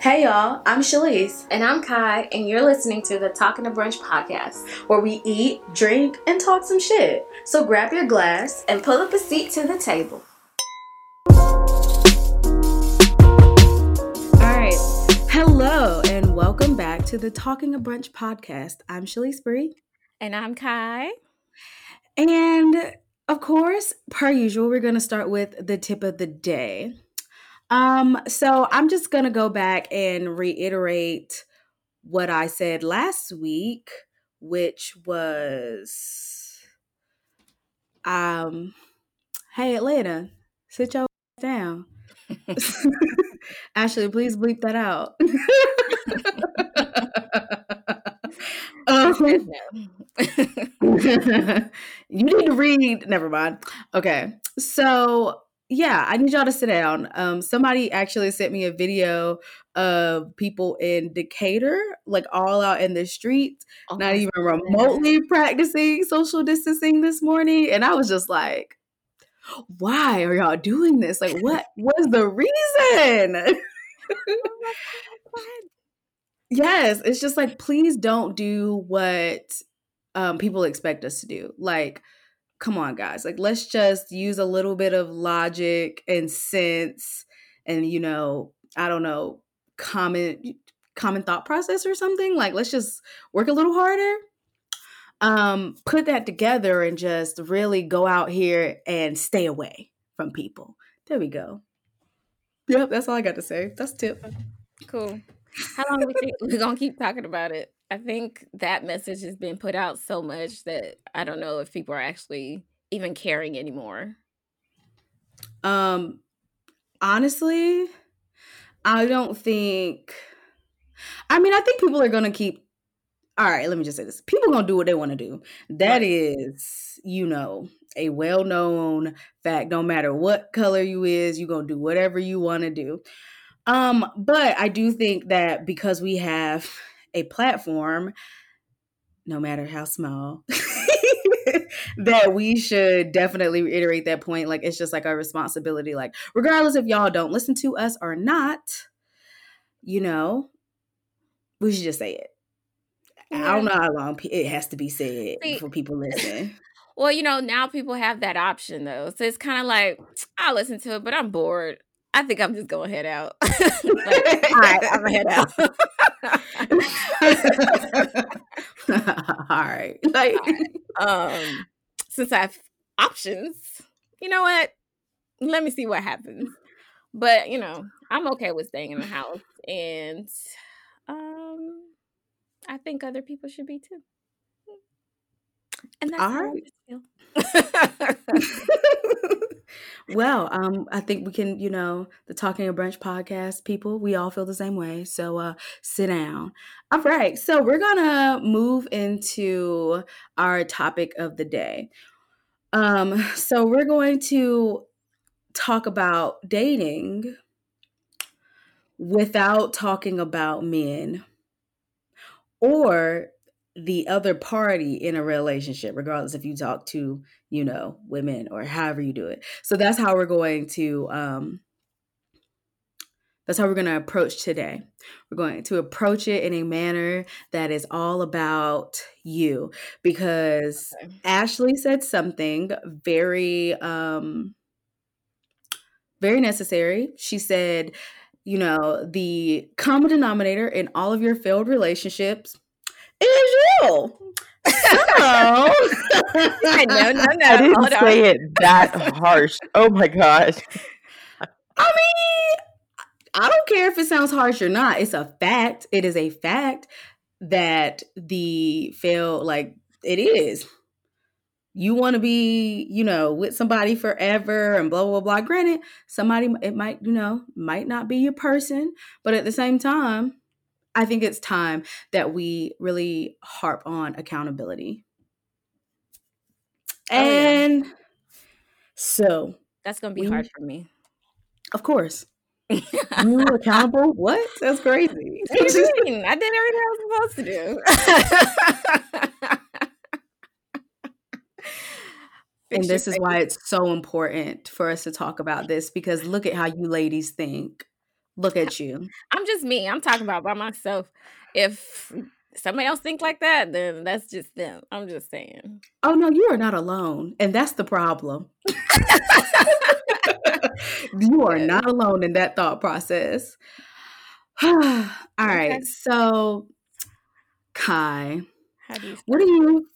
Hey y'all, I'm Shalise. And I'm Kai, and you're listening to the Talking to Brunch podcast, where we eat, drink, and talk some shit. So grab your glass and pull up a seat to the table. All right. Hello, and welcome back to the Talking a Brunch podcast. I'm Shalise Bree. And I'm Kai. And of course, per usual, we're going to start with the tip of the day. Um, so I'm just gonna go back and reiterate what I said last week, which was um hey Atlanta, sit your down. Ashley, please bleep that out. um, you need to read. Never mind. Okay, so yeah, I need y'all to sit down. Um, somebody actually sent me a video of people in Decatur, like all out in the streets, oh, not even remotely practicing social distancing this morning. And I was just like, why are y'all doing this? Like, what was the reason? yes, it's just like, please don't do what um, people expect us to do. Like, come on guys like let's just use a little bit of logic and sense and you know i don't know common common thought process or something like let's just work a little harder. Um put that together and just really go out here and stay away from people. There we go. Yep that's all i got to say. That's tip. Cool. How long we think we're gonna keep talking about it I think that message has been put out so much that I don't know if people are actually even caring anymore. Um honestly, I don't think I mean, I think people are going to keep all right, let me just say this. People going to do what they want to do. That right. is, you know, a well-known fact no matter what color you is, you're going to do whatever you want to do. Um, but I do think that because we have a platform, no matter how small, that we should definitely reiterate that point. Like, it's just like our responsibility. Like, regardless if y'all don't listen to us or not, you know, we should just say it. Yeah. I don't know how long it has to be said See, for people listen. Well, you know, now people have that option though. So it's kind of like, I'll listen to it, but I'm bored. I think I'm just going to head out. like, all right, I'm going to head out. all right. Like, um, since I have options, you know what? Let me see what happens. But, you know, I'm okay with staying in the house. And um, I think other people should be too. And that's all right. well, um, I think we can, you know, the Talking a Brunch podcast people, we all feel the same way. So uh sit down. All right. So we're gonna move into our topic of the day. Um, so we're going to talk about dating without talking about men or the other party in a relationship, regardless if you talk to, you know, women or however you do it. So that's how we're going to um that's how we're going to approach today. We're going to approach it in a manner that is all about you because okay. Ashley said something very um very necessary. She said, you know, the common denominator in all of your failed relationships is you. So, I know, no, no. I didn't Hold say on. it that harsh. Oh my gosh. I mean, I don't care if it sounds harsh or not. It's a fact. It is a fact that the fail, like it is. You want to be, you know, with somebody forever and blah blah blah. Granted, somebody it might, you know, might not be your person, but at the same time, I think it's time that we really harp on accountability. Oh, and yeah. so that's going to be we, hard for me. Of course. you accountable? What? That's crazy. What do you mean? I did everything I was supposed to do. and this is why it's so important for us to talk about this because look at how you ladies think Look at you. I'm just me. I'm talking about by myself. If somebody else think like that, then that's just them. I'm just saying. Oh no, you are not alone, and that's the problem. you are not alone in that thought process. All right, Okay. so Kai, How do you? what do you?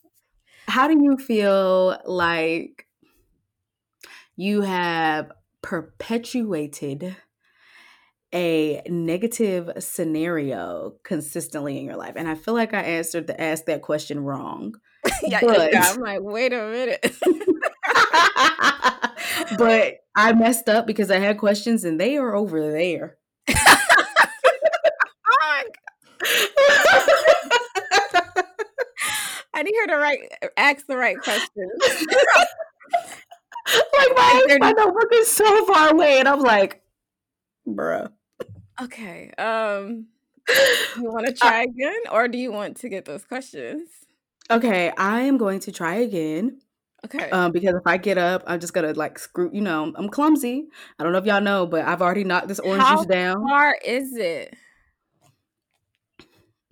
How do you feel like you have perpetuated a negative scenario consistently in your life? And I feel like I answered the ask that question wrong. yeah, but- yeah, I'm like, wait a minute. but I messed up because I had questions and they are over there. I didn't hear the right ask the right question. like my, my notebook is so far away, and I'm like, bruh. Okay. Um you want to try again or do you want to get those questions? Okay, I am going to try again. Okay. Um, because if I get up, I'm just gonna like screw. You know, I'm clumsy. I don't know if y'all know, but I've already knocked this orange How juice down. How far is it?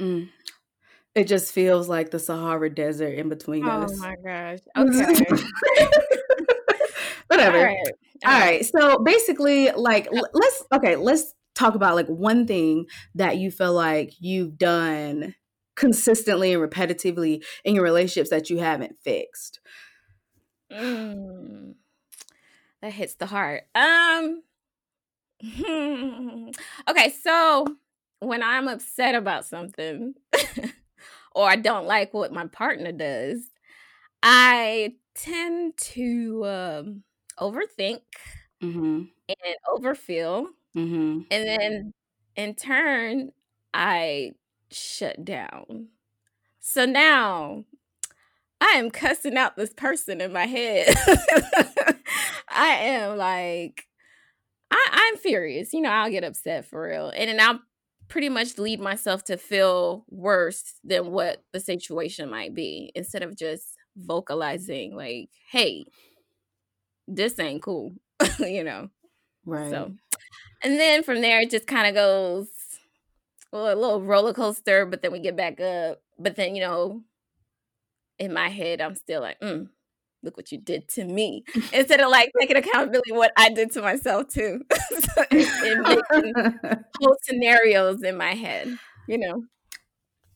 Mm. It just feels like the Sahara Desert in between Oh us. Oh my gosh. Okay. Whatever. All right. All right. So basically, like, let's okay. Let's talk about like one thing that you feel like you've done consistently and repetitively in your relationships that you haven't fixed. Mm, that hits the heart. Um Okay, so when I'm upset about something or I don't like what my partner does, I tend to um overthink Mm-hmm. and overfeel Mm-hmm. and then in turn I shut down. So now I am cussing out this person in my head. I am like, I, I'm furious. You know, I'll get upset for real. And then I'll pretty much lead myself to feel worse than what the situation might be instead of just vocalizing, like, hey, this ain't cool, you know? Right. So, and then from there, it just kind of goes well, a little roller coaster, but then we get back up. But then, you know, in my head, I'm still like, mm, look what you did to me. Instead of like taking accountability what I did to myself too. so it, it makes whole scenarios in my head, you know.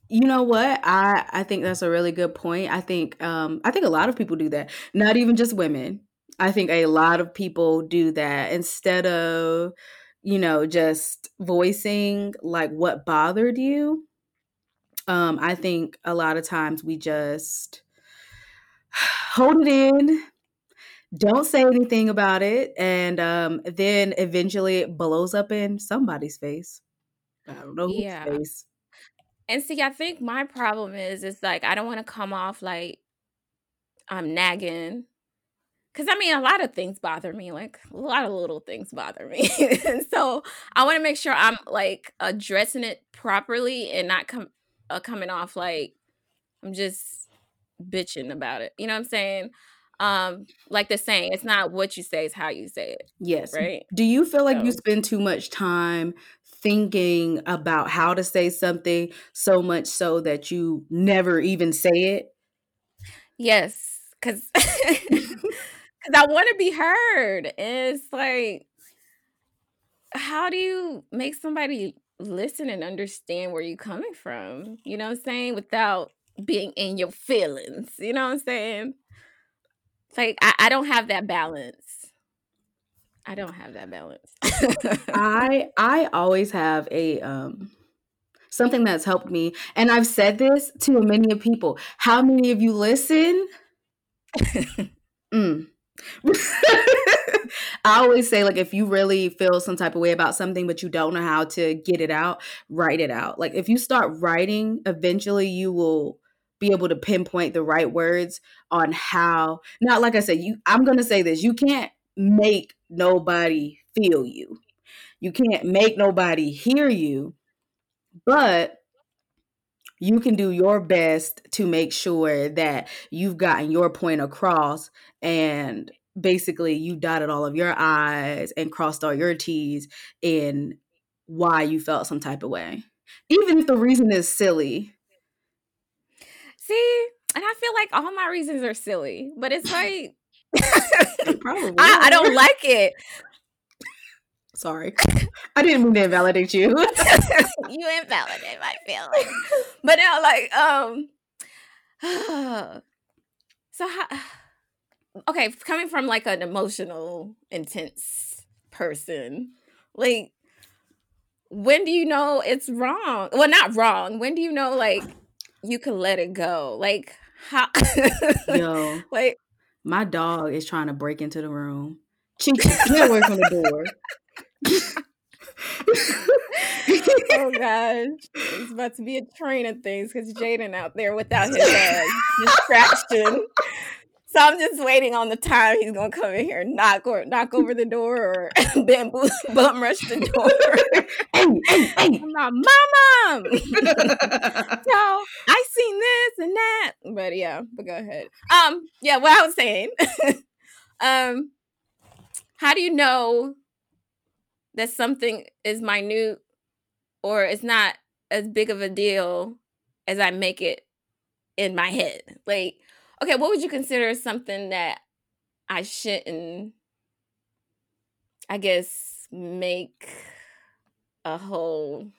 You know what? I I think that's a really good point. I think um I think a lot of people do that. Not even just women. I think a lot of people do that instead of you know just voicing like what bothered you. Um I think a lot of times we just hold it in, don't say anything about it and um then eventually it blows up in somebody's face. I don't know whose Yeah. face. And see, I think my problem is, it's like I don't want to come off like I'm nagging. Cause I mean, a lot of things bother me. Like a lot of little things bother me, and so I want to make sure I'm like addressing it properly and not come uh, coming off like I'm just bitching about it. You know what I'm saying? Um, like the saying, it's not what you say, it's how you say it, Yes. right? Do you feel like you spend too much time thinking about how to say something so much so that you never even say it? Yes, because because I want to be heard. And it's like, how do you make somebody listen and understand where you're coming from? You know what I'm saying? Without being in your feelings. You know what I'm saying? Like I, I don't have that balance. I don't have that balance. I I always have a um something that's helped me and I've said this to many of people. How many of you listen? Mm. I always say, like, if you really feel some type of way about something, but you don't know how to get it out, write it out. Like, if you start writing, eventually you will be able to pinpoint the right words on how. Not like I said, you. I'm gonna say this: you can't make nobody feel you. You can't make nobody hear you, but you can do your best to make sure that you've gotten your point across and basically you dotted all of your i's and crossed all your t's in why you felt some type of way, even if the reason is silly. See, and I feel like all my reasons are silly, but it's like Probably. I, I don't like it. Sorry, I didn't mean to invalidate you. you invalidate my feelings, but now, like, um, so how? Okay, coming from like an emotional, intense person, like, when do you know it's wrong? Well, not wrong. When do you know like you can let it go? Like how? Yo, like my dog is trying to break into the room. Chinky, get away from the door. Oh gosh, it's about to be a train of things because Jaden out there without his uh, distraction. So I'm just waiting on the time he's gonna come in here and knock or knock over the door or bamboo bum rush the door. hey, hey, hey. I'm not mama. no, I seen this and that. But yeah, but go ahead. Um, yeah, what I was saying. um, how do you know that something is minute or it's not as big of a deal as I make it in my head? Like, okay, what would you consider something that I shouldn't, I guess, make a whole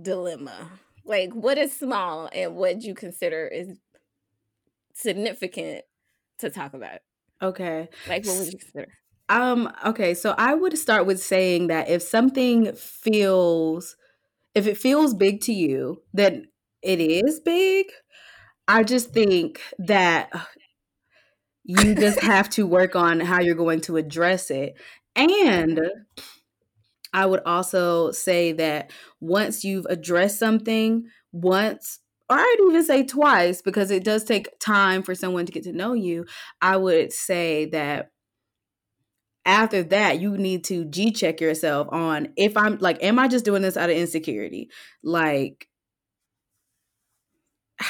dilemma? Like, what is small and what you consider is significant to talk about? Okay. Like, what would you consider? Um, okay, so I would start with saying that if something feels if it feels big to you, then it is big. I just think that you just have to work on how you're going to address it. And I would also say that once you've addressed something once, or I'd even say twice, because it does take time for someone to get to know you, I would say that after that you need to g check yourself on if i'm like am i just doing this out of insecurity? Like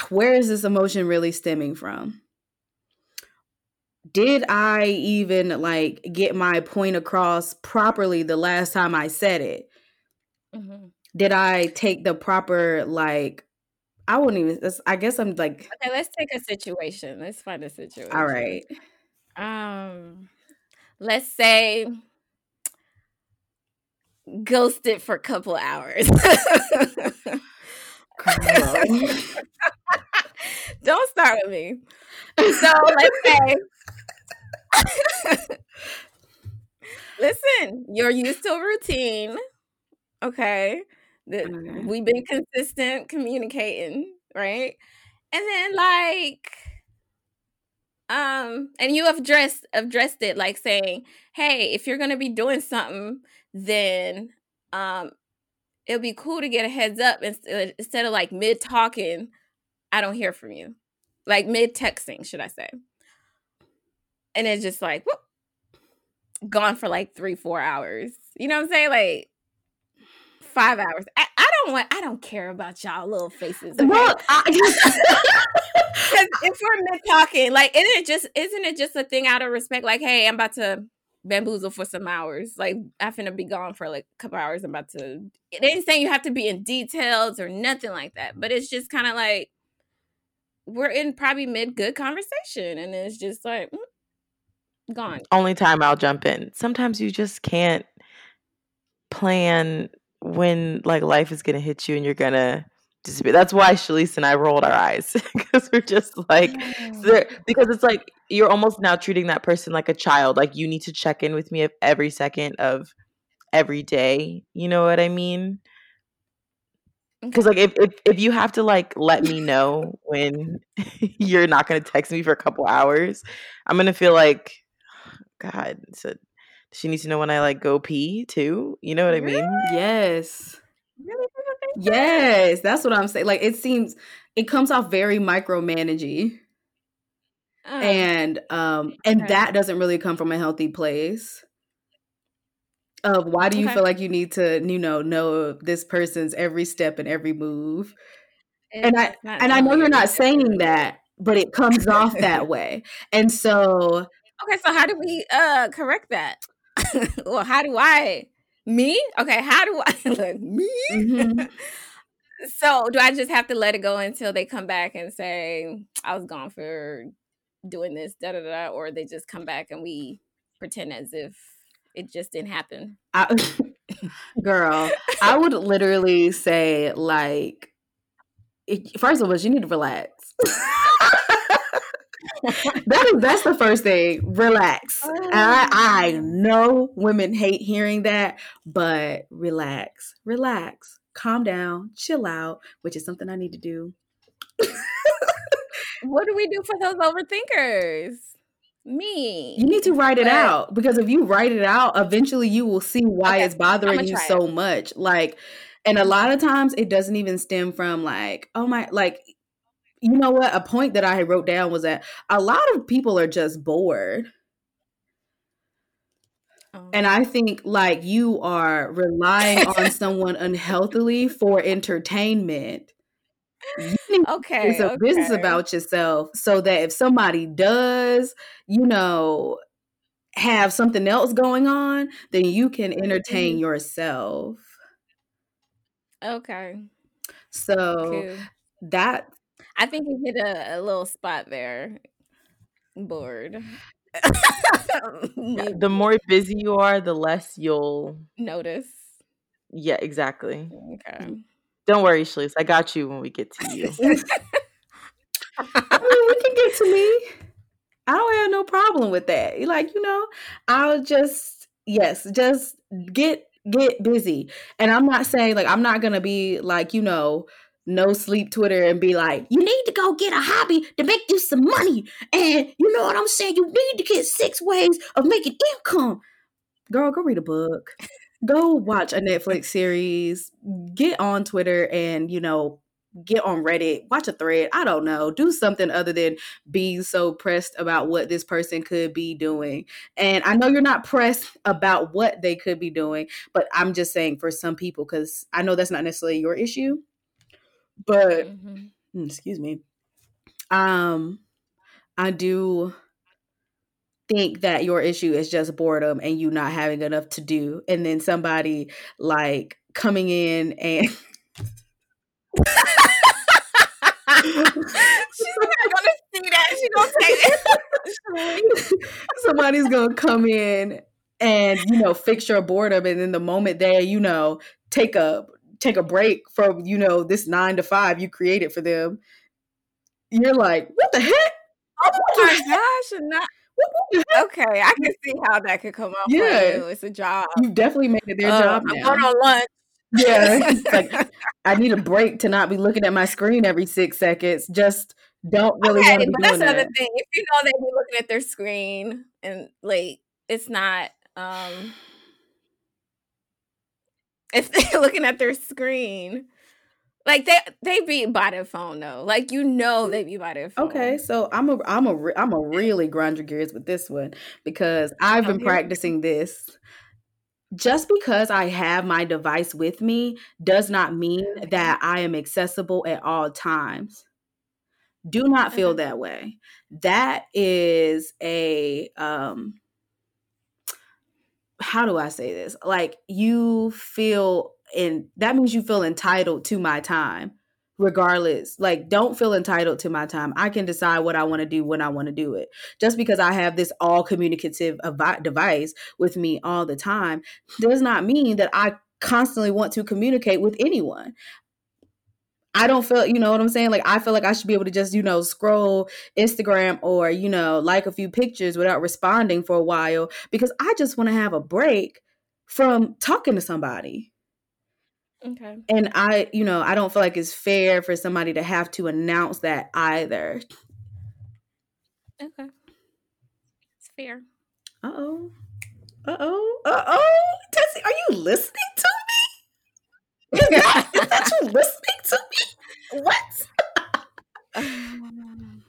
where is this emotion really stemming from? Did i even like get my point across properly the last time i said it? Mm-hmm. did i take the proper like i wouldn't even i guess i'm like okay let's take a situation. Let's find a situation. all right. Um let's say ghosted for a couple hours Don't start with me. So let's say, listen, you're used to a routine. Okay. The, okay. We've been consistent communicating, right? And then like um and you have addressed addressed it like saying, "Hey, if you're going to be doing something, then um it'll be cool to get a heads up instead of like mid talking, I don't hear from you. Like mid texting, should I say. And it's just like, whoop, gone for like three, four hours. You know what I'm saying? Like five hours. I, I don't want, I don't care about y'all little faces. Okay? Well, I, if we're mid talking, like, isn't it just, isn't it just a thing out of respect? Like, hey, I'm about to bamboozle for some hours. Like I'm finna be gone for like a couple hours. I'm about to. It ain't saying you have to be in details or nothing like that, but it's just kind of like we're in probably mid good conversation, and it's just like mm, gone. Only time I'll jump in. Sometimes you just can't plan when like life is gonna hit you, and you're gonna disappear. That's why Shalise and I rolled our eyes because we're just like, because it's like you're almost now treating that person like a child. Like you need to check in with me every second of every day. You know what I mean? Mm. Because like if, if if you have to like let me know when you're not gonna text me for a couple hours, I'm gonna feel like, God, so she needs to know when I like go pee too. You know what I mean? Yes. Really? Yes, that's what I'm saying. Like it seems it comes off very micromanaging. Oh. And um and okay. that doesn't really come from a healthy place. Of why do you okay. feel like you need to, you know, know this person's every step and every move? It's and I and I know you're not saying that, but it comes off that way. And so Okay, so how do we uh correct that? or how do I Me? Okay, how do I look me? Mhm. so do I just have to let it go until they come back and say I was gone for doing this, da da da, or they just come back and we pretend as if it just didn't happen? I, girl, I would literally say like, it, first of all, you need to relax. that is that's the first thing. Relax. I I oh. know women hate hearing that, but relax, relax, calm down, chill out, which is something I need to do. What do we do for those overthinkers? Me. You need to write it But- out because if you write it out, eventually you will see why Okay, it's bothering you so much. Like, and a lot of times it doesn't even stem from like, oh my, like, you know what? A point that I wrote down was that a lot of people are just bored. Um, And I think like you are relying on someone unhealthily for entertainment. Okay. it's a business about yourself so that if somebody does, you know, have something else going on, then you can entertain Mhm. yourself. Okay. So Cool. that I think you hit a, a little spot there. Bored. The more busy you are, the less you'll. Notice. Yeah, exactly. Okay. Mm, don't worry, Shalise. I got you when we get to you. I mean, we can get to me. I don't have no problem with that. Like, you know, I'll just yes, just get get busy. And I'm not saying like I'm not gonna be like, you know, no sleep Twitter and be like, you need to go get a hobby to make you some money. And you know what I'm saying? You need to get six ways of making income. Girl, go read a book. Go watch a Netflix series. Get on Twitter and, you know, get on Reddit, watch a thread. I don't know. Do something other than being so pressed about what this person could be doing. And I know you're not pressed about what they could be doing, but I'm just saying for some people, because I know that's not necessarily your issue. But Mhm. mm, excuse me. Um, I do think that your issue is just boredom and you not having enough to do, and then somebody like coming in and She's not gonna see that. She gonna say it. somebody's gonna come in and you know fix your boredom and then the moment they you know take a take a break from you know this nine to five you created for them you're like what the heck oh my gosh! Not, What the heck? okay, I can see how that could come off. Yeah. You. it's a job. you've definitely made it their Uh, job I'm going on lunch. yeah like i need a break to not be looking at my screen every six seconds just don't really okay, want to be but that's doing another that thing. If you know they be looking at their screen and like it's not um if they're looking at their screen, like they they be by their phone though. Like you know they be by their phone. Okay, so I'm a I'm a re- I'm a really grind your gears with this one because I've been Okay. practicing this. Just because I have my device with me does not mean that I am accessible at all times. Do not feel that way. That is a um how do I say this? Like you feel and that means you feel entitled to my time regardless. Like don't feel entitled to my time. I can decide what I want to do when I want to do it. Just because I have this all communicative device with me all the time does not mean that I constantly want to communicate with anyone. I don't feel, you know what I'm saying? Like I feel like I should be able to just, you know, scroll Instagram or, you know, like a few pictures without responding for a while because I just want to have a break from talking to somebody. Okay. And I, you know, I don't feel like it's fair for somebody to have to announce that either. Okay. It's fair. Uh-oh. Uh-oh. Uh-oh. Tessie, are you listening to me? Is that, is that you listening to me? What? Um,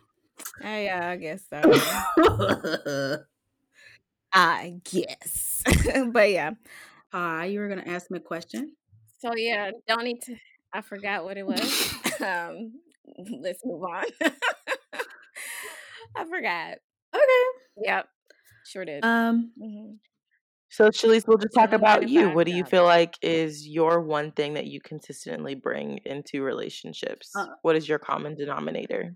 uh, yeah, I guess so. I guess. but yeah. Hi, you were gonna ask me a question. So yeah, don't need to I forgot what it was. um let's move on. I forgot. Okay. Yep. Sure did. Um, Mhm. So, Shalise, we'll just talk about you. What do you feel like is your one thing that you consistently bring into relationships? Uh, What is your common denominator?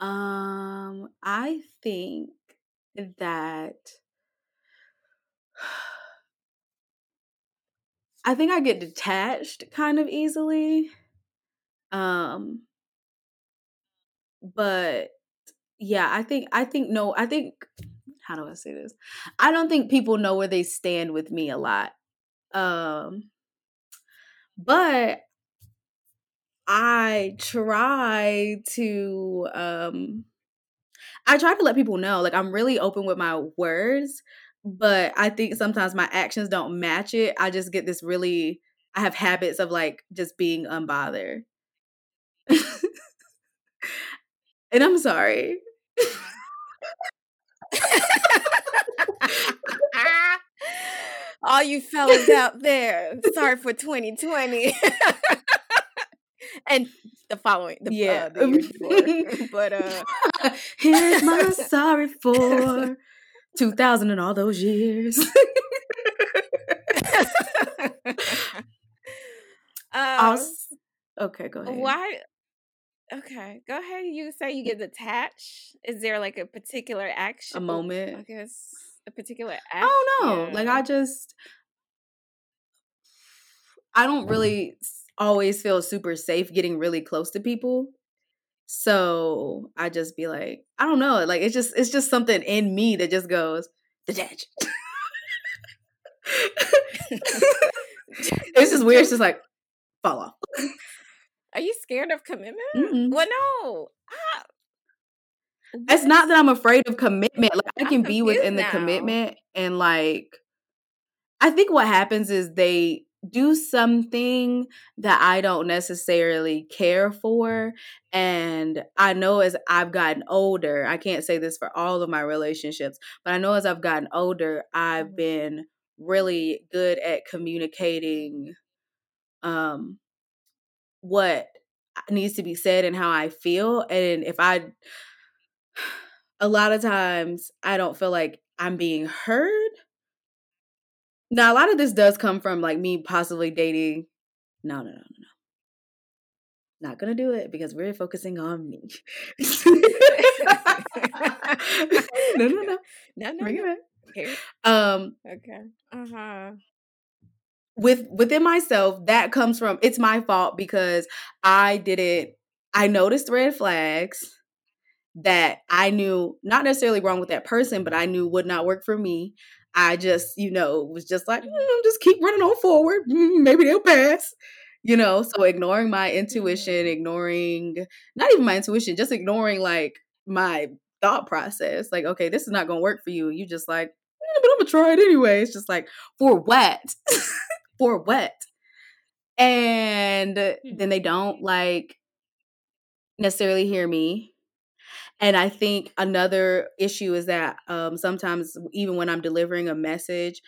Um, I think that I think I get detached kind of easily. Um, but yeah, I think I think no, I think how do I say this? I don't think people know where they stand with me a lot. Um, but I try to um I try to let people know like I'm really open with my words, but I think sometimes my actions don't match it. I just get this really I have habits of like just being unbothered. and I'm sorry. All you fellas out there, sorry for 2020. and the following the, Yeah. uh, the but uh Here's my sorry for 2000 and all those years. Um, okay, go ahead. why okay, go ahead. You say you get attached. Is there like a particular action? A moment. I guess a particular action. I don't know. Like I just I don't really always feel super safe getting really close to people. So I just be like, I don't know. Like it's just it's just something in me that just goes, detach. it's just weird. It's just like fall off. Are you scared of commitment? Mm-mm. Well, no. It's not that I'm afraid of commitment. Like I I'm can be within the now. commitment and like I think what happens is they do something that I don't necessarily care for. And I know as I've gotten older, I can't say this for all of my relationships, but I know as I've gotten older, I've Mhm. been really good at communicating um what needs to be said and how I feel. And if I a lot of times I don't feel like I'm being heard. Now, a lot of this does come from like me possibly dating. No, no, no, no, no. Not gonna do it because we're focusing on me. no, no, no. No, no, Bring it no. back. Here. Um, Okay. Uh huh. with within myself, that comes from it's my fault because I didn't. I noticed red flags that I knew not necessarily wrong with that person, but I knew would not work for me. I just, you know, was just like. "Mm, just keep running on forward. Mm, Maybe they'll pass. You know, so ignoring my intuition, Mhm. ignoring not even my intuition, just ignoring like my thought process. Like, okay, this is not gonna work for you. You just like, "Eh, but I'm gonna try it anyway. It's just like, for what? for what? And then they don't like necessarily hear me. And I think another issue is that um, sometimes, even when I'm delivering a message,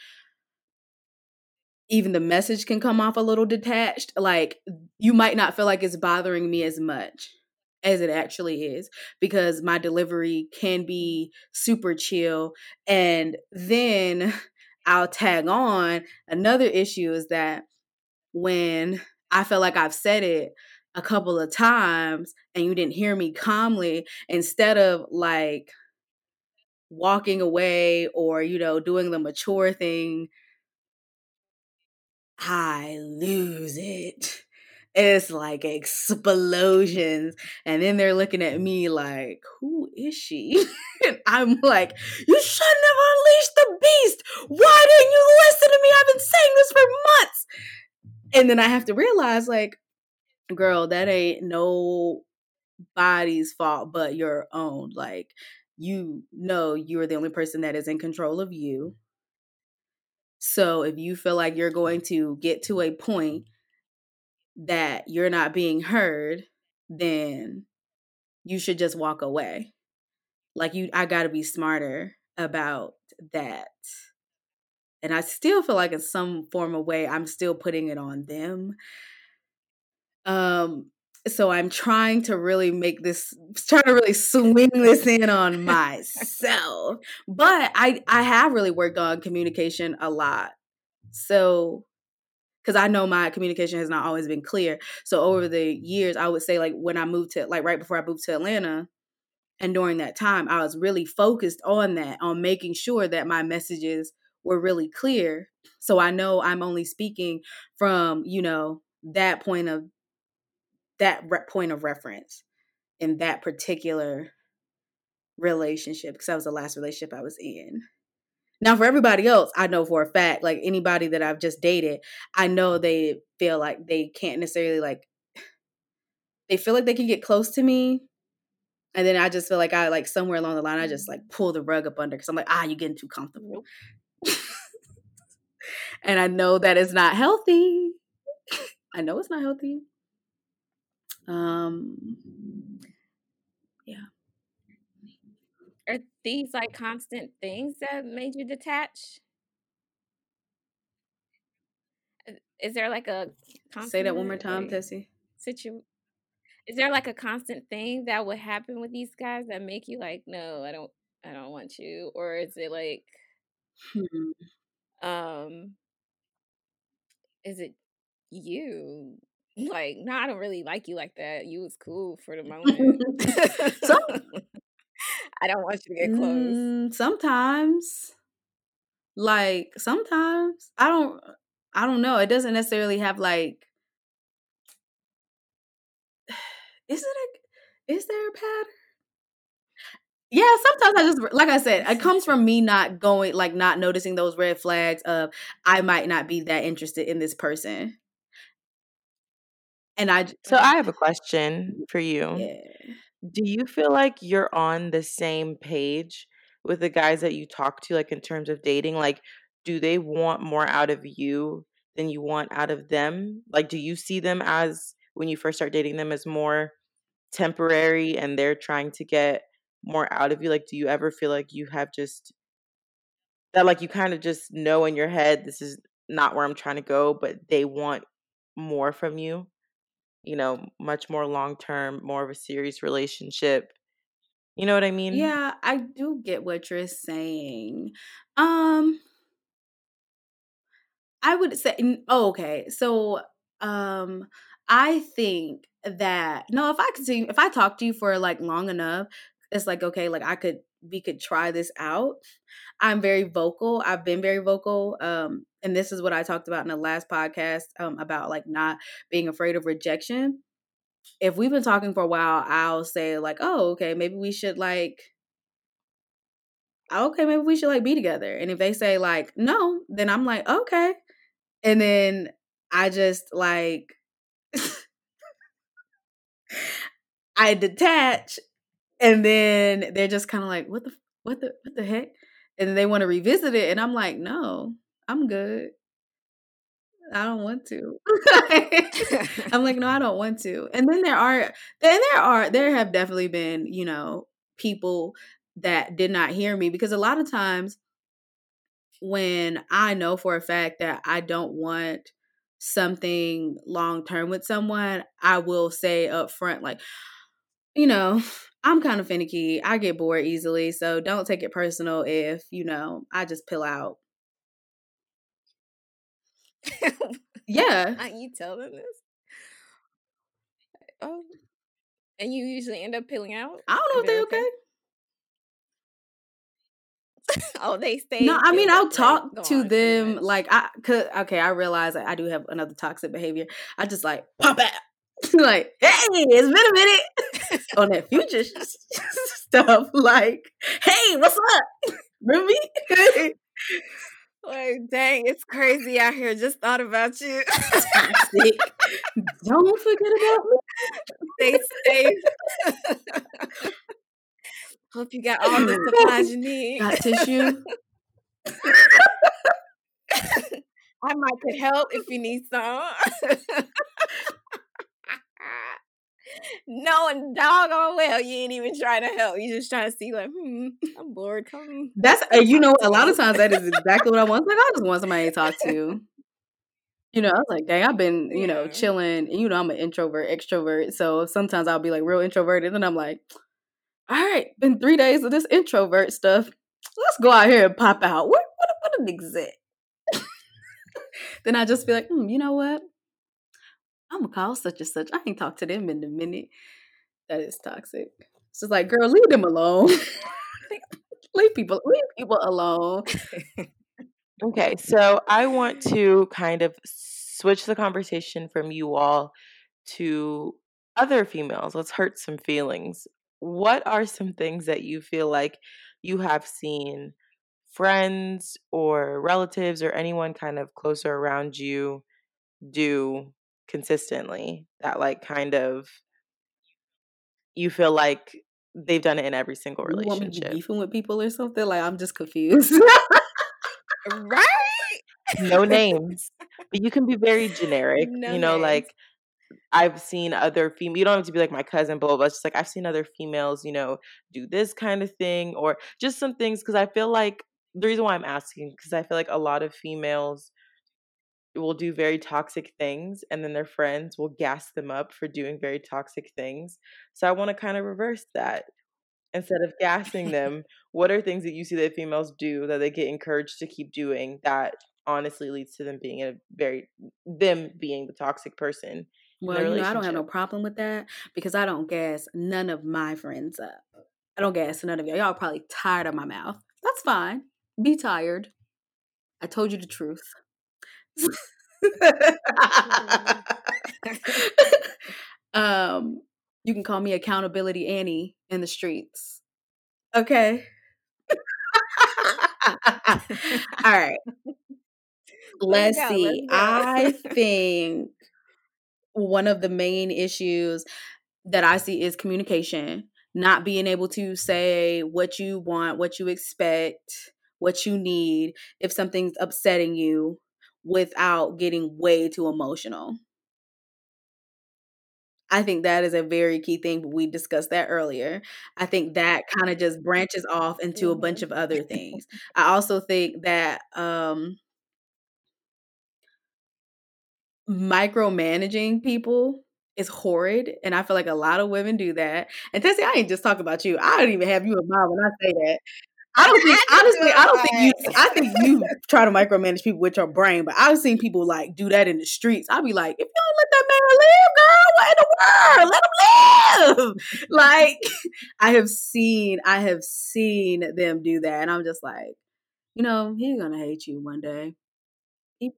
even the message can come off a little detached. Like, you might not feel like it's bothering me as much as it actually is because my delivery can be super chill. And then I'll tag on another issue is that when I feel like I've said it a couple of times and you didn't hear me calmly, instead of like walking away or, you know, doing the mature thing, I lose it. It's like explosions. And then they're looking at me like, who is she? and I'm like, you shouldn't have unleashed the beast. Why didn't you listen to me? I've been saying this for months. And then I have to realize, like, girl, that ain't nobody's fault but your own. Like, you know, you're the only person that is in control of you. So if you feel like you're going to get to a point that you're not being heard, then you should just walk away. Like you I got to be smarter about that. And I still feel like in some form of way I'm still putting it on them. Um so I'm trying to really make this trying to really swing this in on myself. But I I have really worked on communication a lot. So because I know my communication has not always been clear. So over the years, I would say like when I moved to like right before I moved to Atlanta, and during that time, I was really focused on that, on making sure that my messages were really clear. So I know I'm only speaking from, you know, that point of that re- point of reference in that particular relationship because that was the last relationship I was in. Now, for everybody else, I know for a fact, like anybody that I've just dated, I know they feel like they can't necessarily like, they feel like they can get close to me. And then I just feel like I, like, somewhere along the line, I just like pull the rug up under because I'm like, ah, you're getting too comfortable. and I know that is not healthy. I know it's not healthy. Um, yeah. Are these like constant things that made you detach? Is there like a say that one more time, Tessie? Situ- is there like a constant thing that would happen with these guys that make you like, no, I don't, I don't want you, or is it like, hmm. um, is it you like, no, I don't really like you like that. You was cool for the moment. so, I don't want you to get close. Mm, sometimes, like sometimes, I don't. I don't know. It doesn't necessarily have like. Is it a? Is there a pattern? Yeah, sometimes I just like I said, it comes from me not going like not noticing those red flags of I might not be that interested in this person. And I So I have a question mm, for you. Yeah. Do you feel like you're on the same page with the guys that you talk to like in terms of dating? Like do they want more out of you than you want out of them? Like do you see them as when you first start dating them as more temporary and they're trying to get more out of you? Like do you ever feel like you have just that like you kind of just know in your head this is not where I'm trying to go, but they want more from you? You know, much more long term, more of a serious relationship. You know what I mean? Yeah, I do get what you're saying. Um I would say oh, okay. So um I think that no, if I could see if I talk to you for like long enough, it's like okay, like I could we could try this out. I'm very vocal. I've been very vocal. Um, and this is what I talked about in the last podcast um, about like not being afraid of rejection. If we've been talking for a while, I'll say like, "Oh, okay, maybe we should like okay, maybe we should like be together." And if they say like, "No," then I'm like, "Okay." And then I just like I detach and then they're just kind of like, "What the what the what the heck?" And they want to revisit it, and I'm like, "No, I'm good. I don't want to." I'm like, "No, I don't want to." And then there are, then there are, there have definitely been, you know, people that did not hear me because a lot of times when I know for a fact that I don't want something long term with someone, I will say up front, like, you know, I'm kind of finicky. I get bored easily. So don't take it personal if, you know, I just pill out. yeah. You tell them this? Oh. And you usually end up pilling out? I don't know if they're okay. okay. oh, they stay. No, I mean I'll talk like, to them like I could. Okay, I realize I do have another toxic behavior. I just like pop out. like, hey, it's been a minute on that future stuff. Like, hey, what's up? Remember me? like, dang, it's crazy out here. Just thought about you. Don't forget about me. Stay safe. Hope you got all the supplies you need. Got tissue. I might could help if you need some. Knowing doggone well you ain't even trying to help. You just trying to see like, hmm, I'm bored. Come. That's uh, you know a lot of times that is exactly what I want. Like I just want somebody to talk to. You know, I was like, dang, I've been, you know, Yeah. chilling. You know, I'm an introvert, extrovert. So sometimes I'll be like real introverted. And then I'm like, all right, been three days of this introvert stuff. Let's go out here and pop out. What what what an exit. then I just be like, hmm, you know what? I'm gonna call such and such. I ain't talked to them in a minute. That is toxic. It's just like, girl, leave them alone. leave people, leave people alone. Okay, so I want to kind of switch the conversation from you all to other females. Let's hurt some feelings. What are some things that you feel like you have seen friends or relatives or anyone kind of closer around you do consistently that like kind of you feel like they've done it in every single You want me to relationship? beefing with people or something? Like I'm just confused. right? no names, but you can be very generic. No you know, names. like I've seen other female. You don't have to be like my cousin, blah blah. blah. It's just like I've seen other females, you know, do this kind of thing or just some things. Because I feel like the reason why I'm asking because I feel like a lot of females will do very toxic things, and then their friends will gas them up for doing very toxic things. So I want to kind of reverse that. Instead of gassing them, what are things that you see that females do that they get encouraged to keep doing that honestly leads to them being a very them being the toxic person well, you know, I don't have no problem with that because I don't gas none of my friends up. I don't gas none of y'all. Y'all probably tired of my mouth. That's fine. Be tired. I told you the truth. um, you can call me accountability Annie in the streets. Okay. All right. Let's go, see. let's. I think one of the main issues that I see is communication, not being able to say what you want, what you expect, what you need if something's upsetting you without getting way too emotional. I think that is a very key thing. but We discussed that earlier. I think that kind of just branches off into a bunch of other things. I also think that um micromanaging people is horrid, and I feel like a lot of women do that. And Tessie, I ain't just talking about you. I don't even have you in mind when I say that. I don't think I honestly, I don't think you I think you try to micromanage people with your brain, but I've seen people like do that in the streets. I'll be like, if you don't let that man live, girl, what in the world? Let him live. like I have seen, I have seen them do that, and I'm just like, you know, he's gonna hate you one day. He,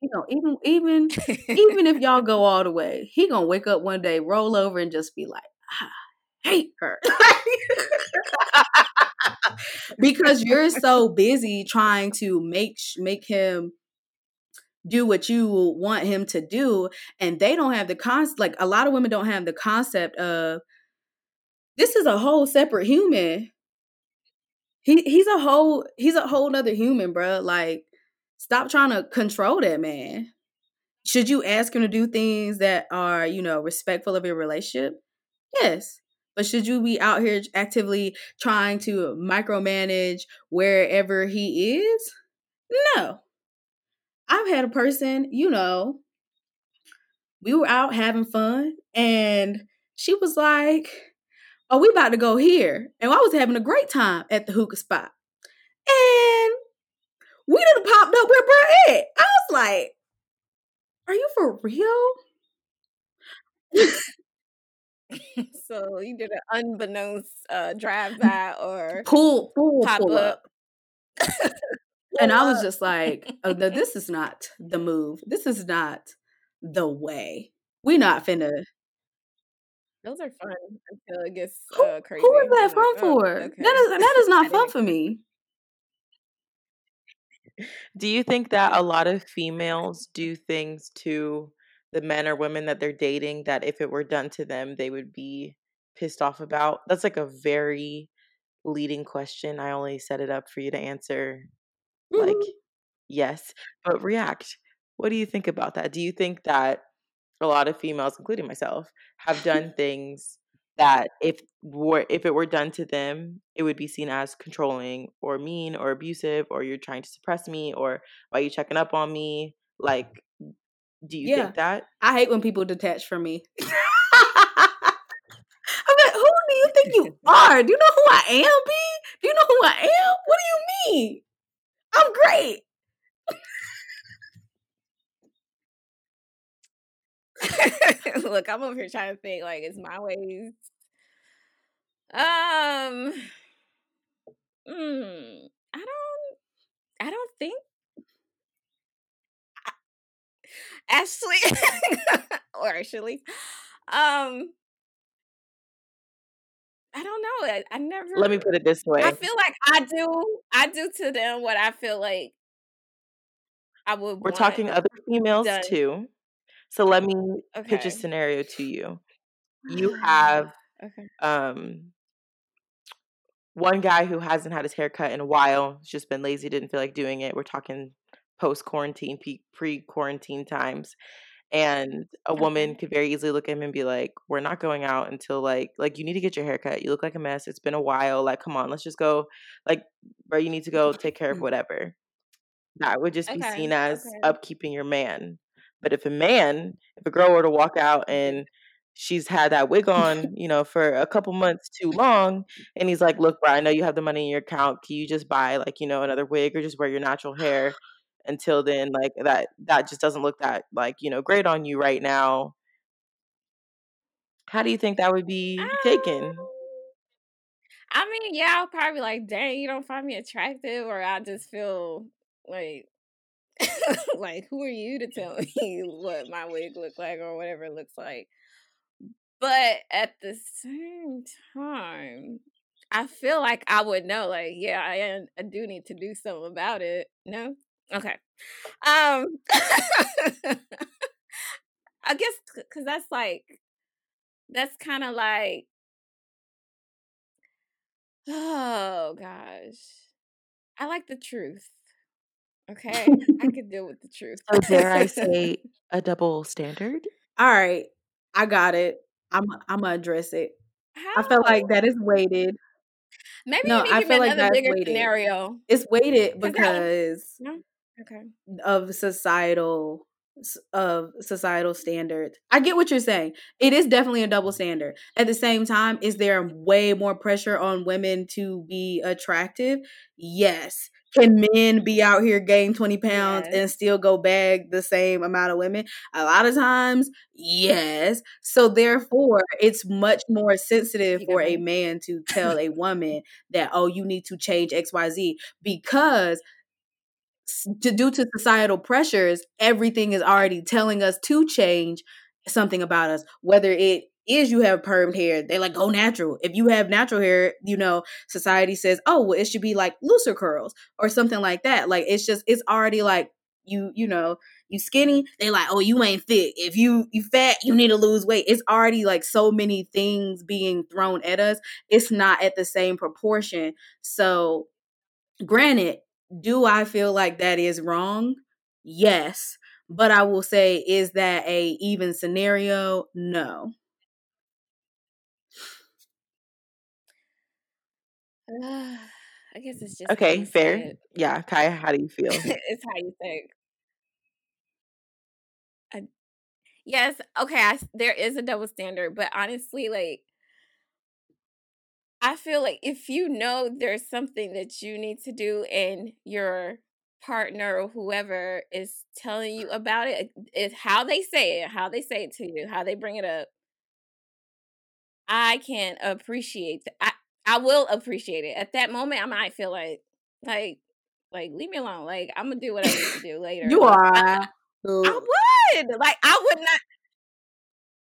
you know, even even even if y'all go all the way, he gonna wake up one day, roll over, and just be like, I hate her. because you're so busy trying to make make him do what you want him to do and they don't have the concept like a lot of women don't have the concept of this is a whole separate human. He he's a whole he's a whole other human bro like stop trying to control that man. Should you ask him to do things that are you know respectful of your relationship? Yes but should you be out here actively trying to micromanage wherever he is? No. I've had a person you know we were out having fun and she was like oh we about to go here. And i was having a great time at the hookah spot. And we done popped up where bro at. I was like are you for real so you did an unbeknownst uh, drive by or pull pull Pop pull up. up and I was just like, oh, no, this is not the move. This is not the way. We're not finna. those are fun until it gets Who, uh, crazy. who is that I'm fun like, oh, for? okay. That is that is not fun for me. Do you think that a lot of females do things to the men or women that they're dating that if it were done to them, they would be pissed off about? That's like a very leading question. I only set it up for you to answer like Mhm. yes, but react. What do you think about that? Do you think that a lot of females, including myself, have done things that if were if it were done to them, it would be seen as controlling or mean or abusive or you're trying to suppress me or why are you checking up on me? Like Do you Yeah. think that? I hate when people detach from me. I'm like, who do you think you are? Do you know who I am, B? Do you know who I am? What do you mean? I'm great. Look, I'm over here trying to think like it's my ways. Um, mm, I don't, I don't think Ashley or Ashley. Um, I don't know. I, I never. Let me put it this way. I feel like I do. I do to them what I feel like I would. We're talking other females done. too. So let me pitch a scenario to you. You have okay. um one guy who hasn't had his hair cut in a while, just been lazy, didn't feel like doing it. We're talking post quarantine, pre quarantine times. And a woman could very easily look at him and be like, We're not going out until like like you need to get your haircut. You look like a mess. It's been a while. Like, come on, let's just go. Like, bro, you need to go take care of whatever. That would just be Okay, seen as okay. upkeeping your man. But if a man, if a girl were to walk out and she's had that wig on, you know, for a couple months too long, and he's like, "Look, bro, I know you have the money in your account. Can you just buy like you know another wig or just wear your natural hair until then? Like that that just doesn't look that like you know great on you right now." How do you think that would be taken? Um, I mean, yeah, I'll probably like, dang, you don't find me attractive, or I just feel like, like, who are you to tell me what my wig look like or whatever it looks like? But at the same time, I feel like I would know, like, yeah, I I do need to do something about it. No, okay. Um, I guess because that's like, that's kind of like Oh gosh. I like the truth. Okay? I could deal with the truth. So dare I say a double standard? All right, I got it. I'm I'm gonna address it. I feel like that is weighted. Maybe No, you need I to give feel like another that's bigger weighted. scenario. It's weighted 'Cause that because No? Okay. of societal of societal standards. I get what you're saying. It is definitely a double standard. At the same time, is there way more pressure on women to be attractive? Yes. Can men be out here gain 20 pounds Yes. and still go bag the same amount of women? A lot of times, yes. So therefore, it's much more sensitive for a man to tell a woman that, oh, you need to change XYZ because due to societal pressures, everything is already telling us to change something about us. Whether it is you have permed hair, they like go natural. If you have natural hair, you know, society says, oh, well, it should be like looser curls or something like that. Like it's just it's already like you, you know, you skinny, they like, oh, you ain't fit. If you you fat, you need to lose weight. It's already like so many things being thrown at us. It's not at the same proportion. So granted, do I feel like that is wrong? Yes. But I will say, is that a even scenario? No. I guess it's just Okay, fair. Yeah, Kaya, how do you feel? it's how you think. I, yes, okay, I, there is a double standard, but honestly, like, I feel like if you know there's something that you need to do and your partner or whoever is telling you about it, it's how they say it, how they say it to you, how they bring it up. I can appreciate that. I, I will appreciate it. At that moment, I might feel like, like, like leave me alone. Like I'm gonna do what I need to do later. You are. I, I would. Like I would not.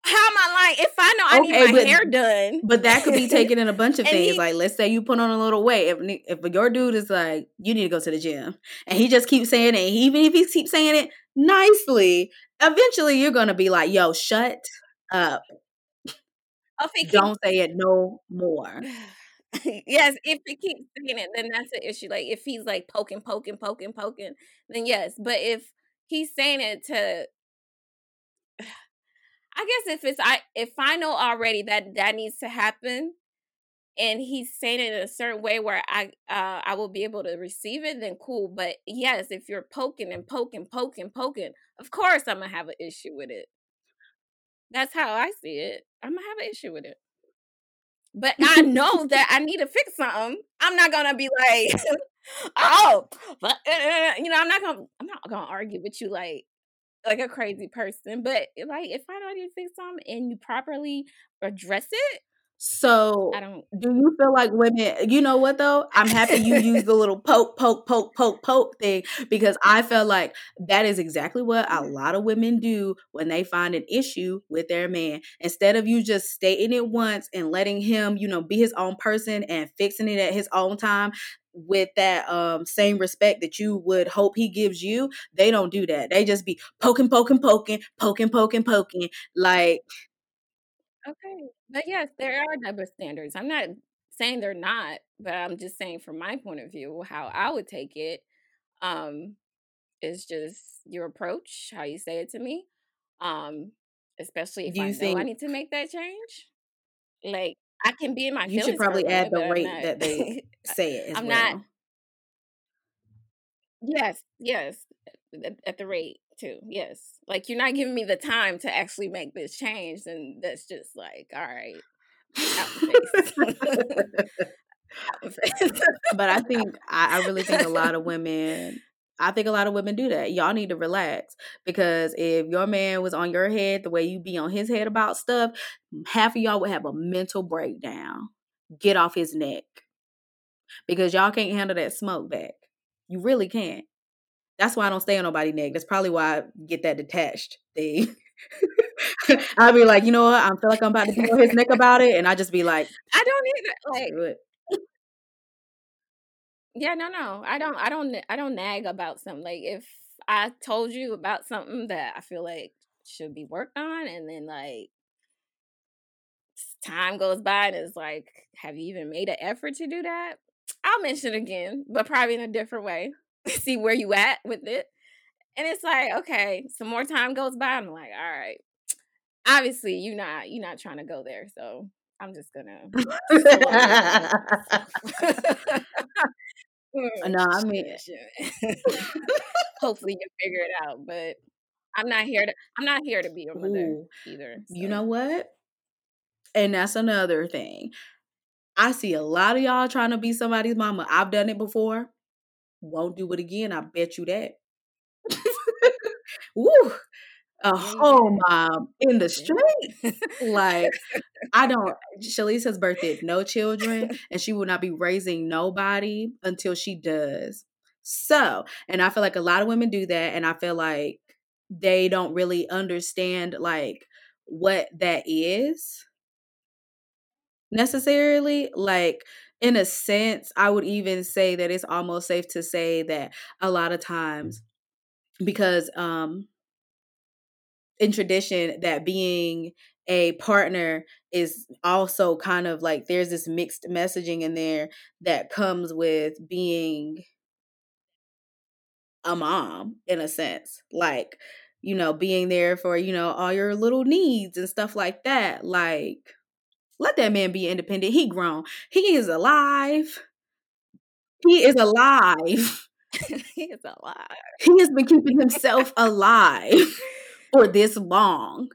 How am I like if I know I Okay, need my but- hair done? But that could be taken in a bunch of things. he- like, let's say you put on a little weight. If if your dude is like, you need to go to the gym, and he just keeps saying it, even if he keeps saying it nicely, eventually you're gonna be like, yo, shut up. Don't say it no more. yes, if he keeps saying it, then that's an issue. Like if he's like poking, poking, poking, poking, then yes. But if he's saying it to, I guess if it's I if I know already that that needs to happen, and he's saying it in a certain way where I uh, I will be able to receive it, then cool. But yes, if you're poking and poking, poking, poking, of course I'm gonna have an issue with it. That's how I see it. I'm gonna have an issue with it. But I know that I need to fix something. I'm not gonna be like, oh, but, uh, uh, you know, I'm not gonna I'm not gonna argue with you like like a crazy person. But like if I need to fix something and you properly address it, so I don't. do you feel like women? You know what though? I'm happy you use the little poke, poke, poke, poke, poke thing because I felt like that is exactly what a lot of women do when they find an issue with their man. Instead of you just stating it once and letting him, you know, be his own person and fixing it at his own time with that um same respect that you would hope he gives you, they don't do that. They just be poking, poking, poking, poking, poking, poking, like Okay. But yes, there are double standards. I'm not saying they're not, but I'm just saying from my point of view, how I would take it, um, is just your approach, how you say it to me. Um, especially if do I you know I need to make that change. Like I can be in my you should feelings for a probably add the rate not that they say it as I'm not yes, yes. At, at the rate too. Yes. Like you're not giving me the time to actually make this change, and that's just like, all right, out the face. out the face. but I think I, I really think a lot of women I think a lot of women do that. Y'all need to relax because if your man was on your head the way you be on his head about stuff, half of y'all would have a mental breakdown. Get off his neck because y'all can't handle that smoke back. You really can't. That's why I don't stay on nobody's neck. That's probably why I get that detached thing. I'll be like, you know what? I feel like I'm about to be on his neck about it, and I just be like, I don't either. Like, yeah, no, no, I don't, I don't, I don't nag about something. Like, if I told you about something that I feel like should be worked on, and then like time goes by and it's like, have you even made an effort to do that? I'll mention it again, but probably in a different way. See where you at with it. And it's like, okay, some more time goes by. I'm like, all right. Obviously, you're not you're not trying to go there, so I'm just gonna it down. Uh, mm, no, I mean, Hopefully you figure it out, but I'm not here to I'm not here to be your mother ooh, either. you know what? And that's another thing. I see a lot of y'all trying to be somebody's mama. I've done it before. Won't do it again. I bet you that. Woo! A you mom in the street. Like, I don't. Shalise has birthed no children, and she will not be raising nobody until she does. So, and I feel like a lot of women do that, and I feel like they don't really understand like what that is necessarily. Like, in a sense, I would even say that it's almost safe to say that a lot of times, because um in tradition that being a partner is also kind of like there's this mixed messaging in there that comes with being a mom in a sense like you know being there for you know all your little needs and stuff like that like let that man be independent. He grown. He is alive. He is alive. He is alive. he has been keeping himself alive for this long.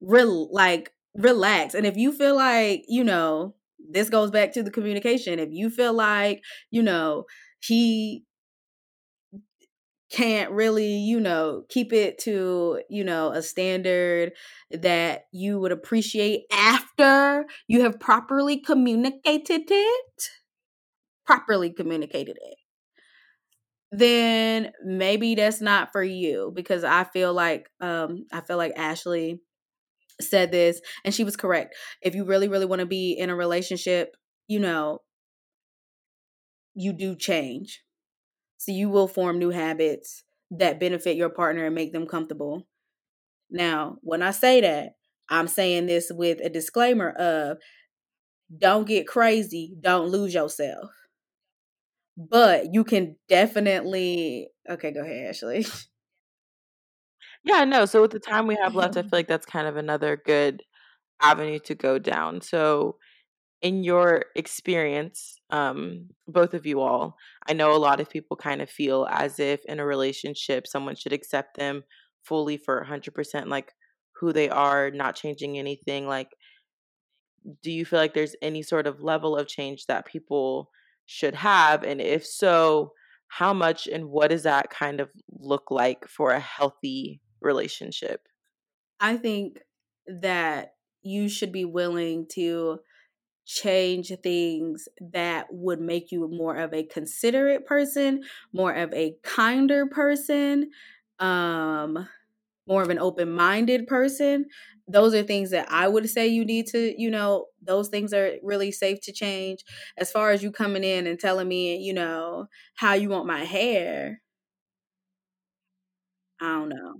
Real like relax. And if you feel like you know this goes back to the communication if you feel like you know he can't really you know keep it to you know a standard that you would appreciate after you have properly communicated it properly communicated it then maybe that's not for you because i feel like um i feel like ashley said this and she was correct. If you really really want to be in a relationship you know you do change. So you will form new habits that benefit your partner and make them comfortable. Now when i say that i'm saying this with a disclaimer of don't get crazy don't lose yourself but you can definitely okay go ahead ashley Yeah, no. So with the time we have left, I feel like that's kind of another good avenue to go down. So in your experience, um, both of you all, I know a lot of people kind of feel as if in a relationship, someone should accept them fully for 100%, like who they are, not changing anything. Like, do you feel like there's any sort of level of change that people should have? And if so, how much and what does that kind of look like for a healthy relationship? I think that you should be willing to change things that would make you more of a considerate person, more of a kinder person, um more of an open-minded person. Those are things that I would say you need to, you know, those things are really safe to change. As far as you coming in and telling me, you know, how you want my hair, I don't know.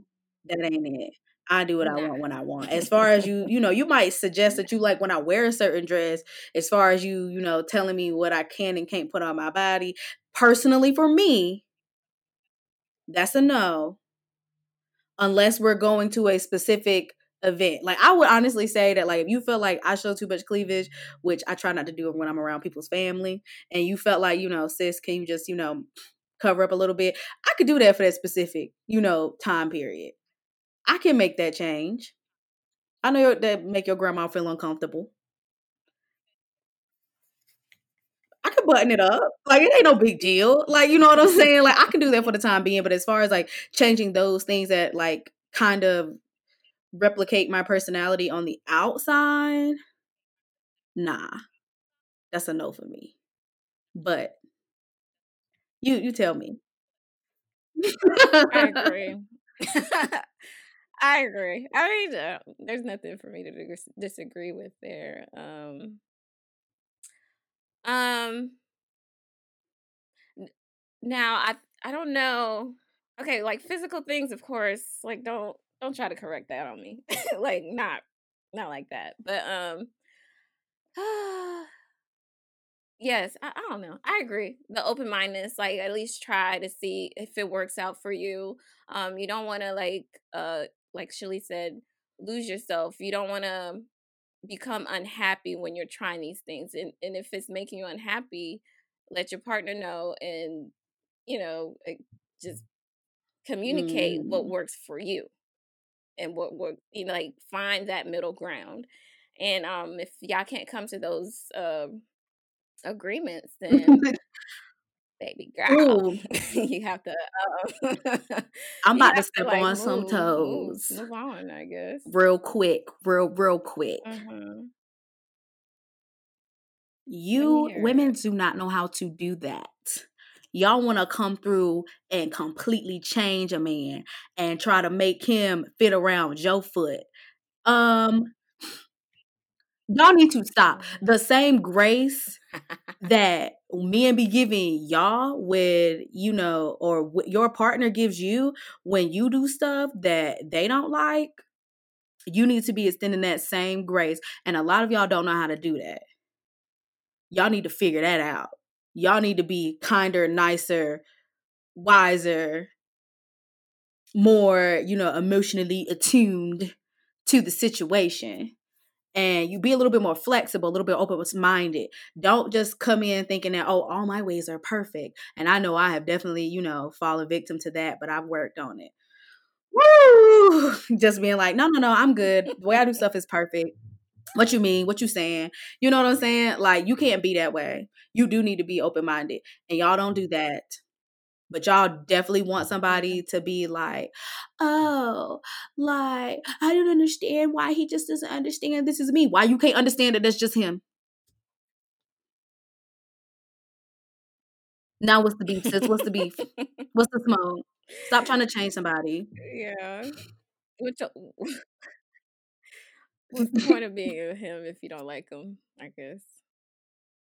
That ain't it. I do what I want when I want. As far as you, you know, you might suggest that you like when I wear a certain dress, as far as you, you know, telling me what I can and can't put on my body. Personally, for me, that's a no. Unless we're going to a specific event. Like I would honestly say that like if you feel like I show too much cleavage, which I try not to do when I'm around people's family, and you felt like, you know, sis, can you just, you know, cover up a little bit? I could do that for that specific, you know, time period. I can make that change. I know that make your grandma feel uncomfortable. I can button it up. Like it ain't no big deal. Like you know what I'm saying? Like I can do that for the time being. But as far as like changing those things that like kind of replicate my personality on the outside, nah. That's a no for me. But you you tell me. I agree. I agree. I mean, uh, there's nothing for me to disagree with there. Um, um. Now I I don't know. Okay, like physical things, of course. Like don't don't try to correct that on me. like not not like that. But um. yes, I, I don't know. I agree. The open mindedness, like at least try to see if it works out for you. Um, you don't want to like uh like Shelly said, lose yourself. You don't want to become unhappy when you're trying these things. And, and if it's making you unhappy, let your partner know and, you know, just communicate mm. what works for you and what work, you know, like find that middle ground. And um, if y'all can't come to those uh, agreements, then baby girl. you have to. Uh, I'm about to step to, like, on move, some toes. Move, move, on, I guess. Real quick, real, real quick. Mm-hmm. You women do not know how to do that. Y'all want to come through and completely change a man and try to make him fit around your foot. Um, y'all need to stop. Mm-hmm. The same grace that men be giving y'all with, you know, or your partner gives you when you do stuff that they don't like, you need to be extending that same grace. And a lot of y'all don't know how to do that. Y'all need to figure that out. Y'all need to be kinder, nicer, wiser, more, you know, emotionally attuned to the situation and you be a little bit more flexible, a little bit open minded. Don't just come in thinking that, oh, all my ways are perfect. And I know I have definitely, you know, fallen victim to that, but I've worked on it. Woo! Just being like, no, no, no, I'm good. The way I do stuff is perfect. What you mean? What you saying? You know what I'm saying? Like, you can't be that way. You do need to be open minded. And y'all don't do that but y'all definitely want somebody to be like, oh, like, I don't understand why he just doesn't understand this is me. Why you can't understand that that's just him? Now what's the beef, sis? What's the beef? What's the smoke? Stop trying to change somebody. Yeah. Which, what's the point of being with him if you don't like him? I guess.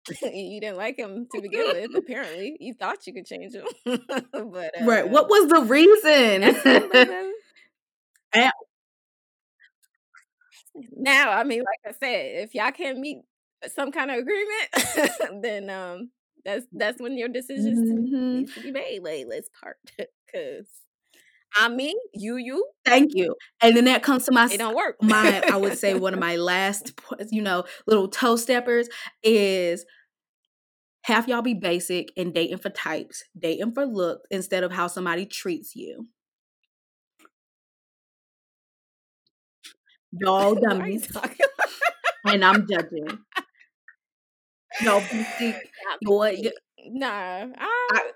you didn't like him to begin with. Apparently, you thought you could change him, but uh, right. What was the reason? and, now, I mean, like I said, if y'all can't meet some kind of agreement, then um, that's that's when your decisions mm-hmm. needs to be made. Like, let's part because I'm me, you, you. Thank you. And then that comes to my It don't work. my I would say one of my last you know little toe steppers is have y'all be basic and dating for types, dating for look instead of how somebody treats you. Y'all dummies, and I'm judging. Y'all about? Boy, Nah, I, I,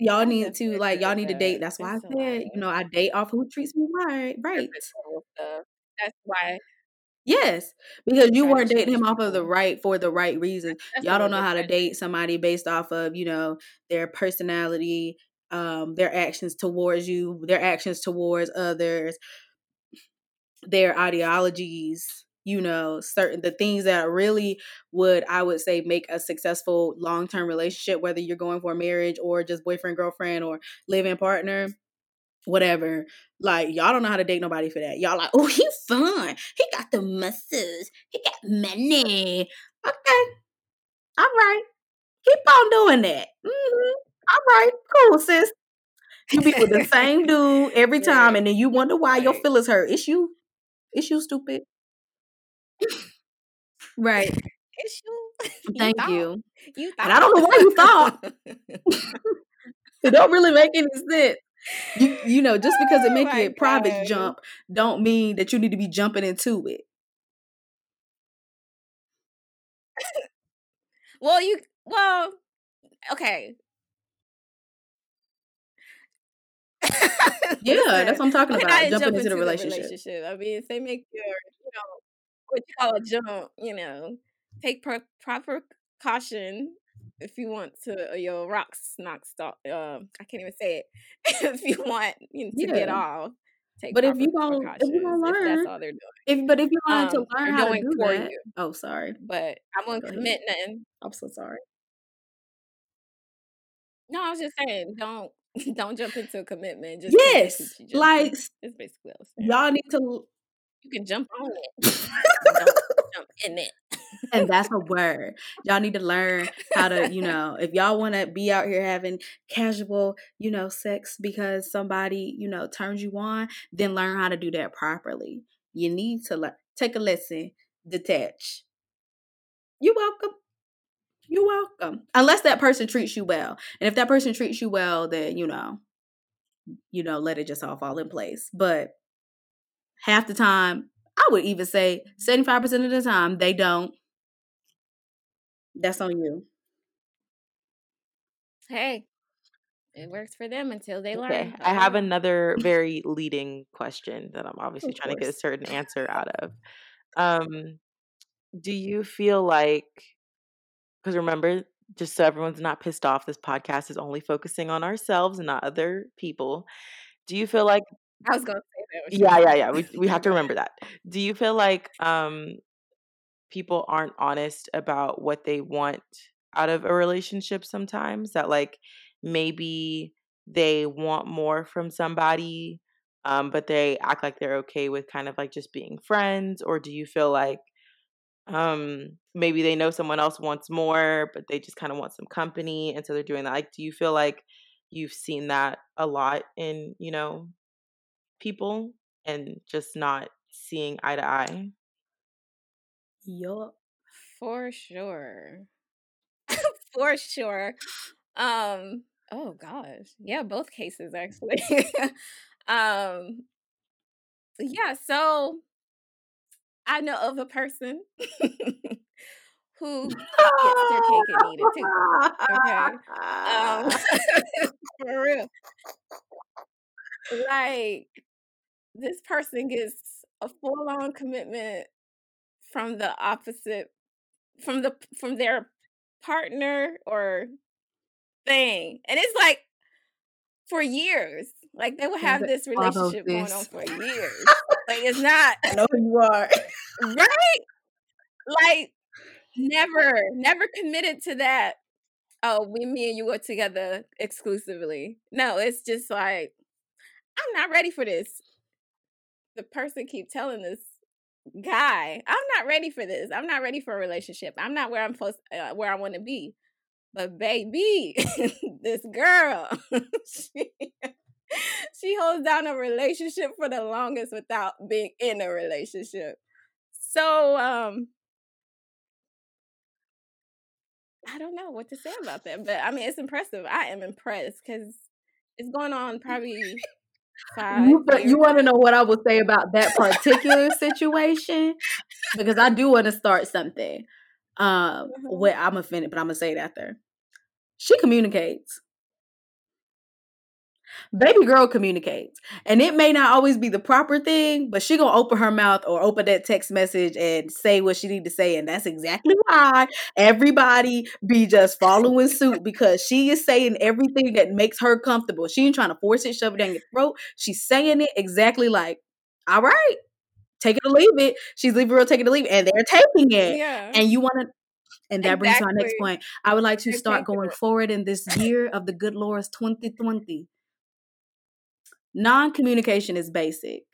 y'all need to like y'all need to date. That's why I said, you know, I date off who treats me right. Right. That's why Yes, because you weren't dating him off of the right for the right a Y'all don't know how to date somebody based off of, you know, their personality, um, their actions towards you, their actions towards others, their ideologies, you know, certain the things that really would I would say make a successful long-term relationship whether you're going for marriage or just boyfriend girlfriend or living partner whatever. Like y'all don't know how to date nobody for that. Y'all like, oh, he fun. He got the muscles. He got money. Okay, all right. Keep on doing that. hmm All right, cool, sis. You be with the same dude every time, right, and then you wonder why your right. feelings hurt. It's you. It's you, stupid. Right. You Thank thought. you. You And I don't know why you thought. thought. It don't really make any sense. You you know, just because it oh make your privates gosh. jump, don't mean that you need to be jumping into it. Well, you well, okay. Yeah, that's what I'm talking about. Jumping jump into into the the relationship. relationship? I mean, if they make your, you know, what you call a jump, you know, take pro- proper caution if you want to, uh, your rocks knock stop. Uh, I can't even say it. if you want you know, to get off, take But if you gonna if you gonna if that's learn, all they're doing. if but if you wanted to Um, learn they're how to do for that, you, oh sorry, but I won't go ahead. commit nothing. I'm so sorry. No, I was just saying, don't don't jump into a commitment just Yes, teach you jumping. like s- That's basically what I was y'all need to, You can jump on it, jump in it. and that's a word. Y'all need to learn how to, you know, if y'all want to be out here having casual, you know, sex because somebody, you know, turns you on, then learn how to do that properly. You need to learn. Take a lesson. Detach. You're welcome. You're welcome. Unless that person treats you well. And if that person treats you well, then you know, you know, let it just all fall in place. But half the time, I would even say 75% of the time, they don't. That's on you. hey, it works for them until they Okay, learn. I have another very leading question that I'm obviously Of trying to get a certain answer out of. Um, do you feel like because remember, just so everyone's not pissed off, this podcast is only focusing on ourselves and not other people. Do you feel like I was gonna say that yeah, yeah, yeah, we we have to remember that. Do you feel like um people aren't honest about what they want out of a relationship sometimes? That like maybe they want more from somebody um but they act like they're okay with kind of like just being friends? Or do you feel like um maybe they know someone else wants more but they just kind of want some company and so they're doing that? Like do you feel like you've seen that a lot in you know people and just not seeing eye to eye Yup. For sure. For sure. Um, oh gosh. Yeah, both cases actually. um, yeah, so I know of a person who gets their cake and eat it too. Okay. Um for real. Like this person gets a full on commitment from the opposite from the from their partner or thing. And it's like for years. Like they will have this relationship going on for years. Like it's not I know who you are. right? Like never, never committed to that. Oh, we me and you were together exclusively. No, it's just like I'm not ready for this. The person keep telling this guy, I'm not ready for this. I'm not ready for a relationship. I'm not where I'm supposed uh, where I want to be. But baby, this girl, she, she holds down a relationship for the longest without being in a relationship. So um I don't know what to say about that, but I mean it's impressive. I am impressed because it's going on probably five. You, you want to know what I will say about that particular situation? Because I do want to start something. Um, uh-huh. what I'm offended, but I'm gonna say it after. She communicates baby girl communicates and it may not always be the proper thing but she gonna open her mouth or open that text message and say what she need to say and that's exactly why everybody be just following suit because she is saying everything that makes her comfortable. She ain't trying to force it shove it down your throat. She's saying it exactly like all right take it or leave it. She's leaving real take it or leave it and they're taking it yeah. and you want to and that exactly. brings to our next point. I would like to start going forward in this year of the good Lord's 2020 non communication is basic.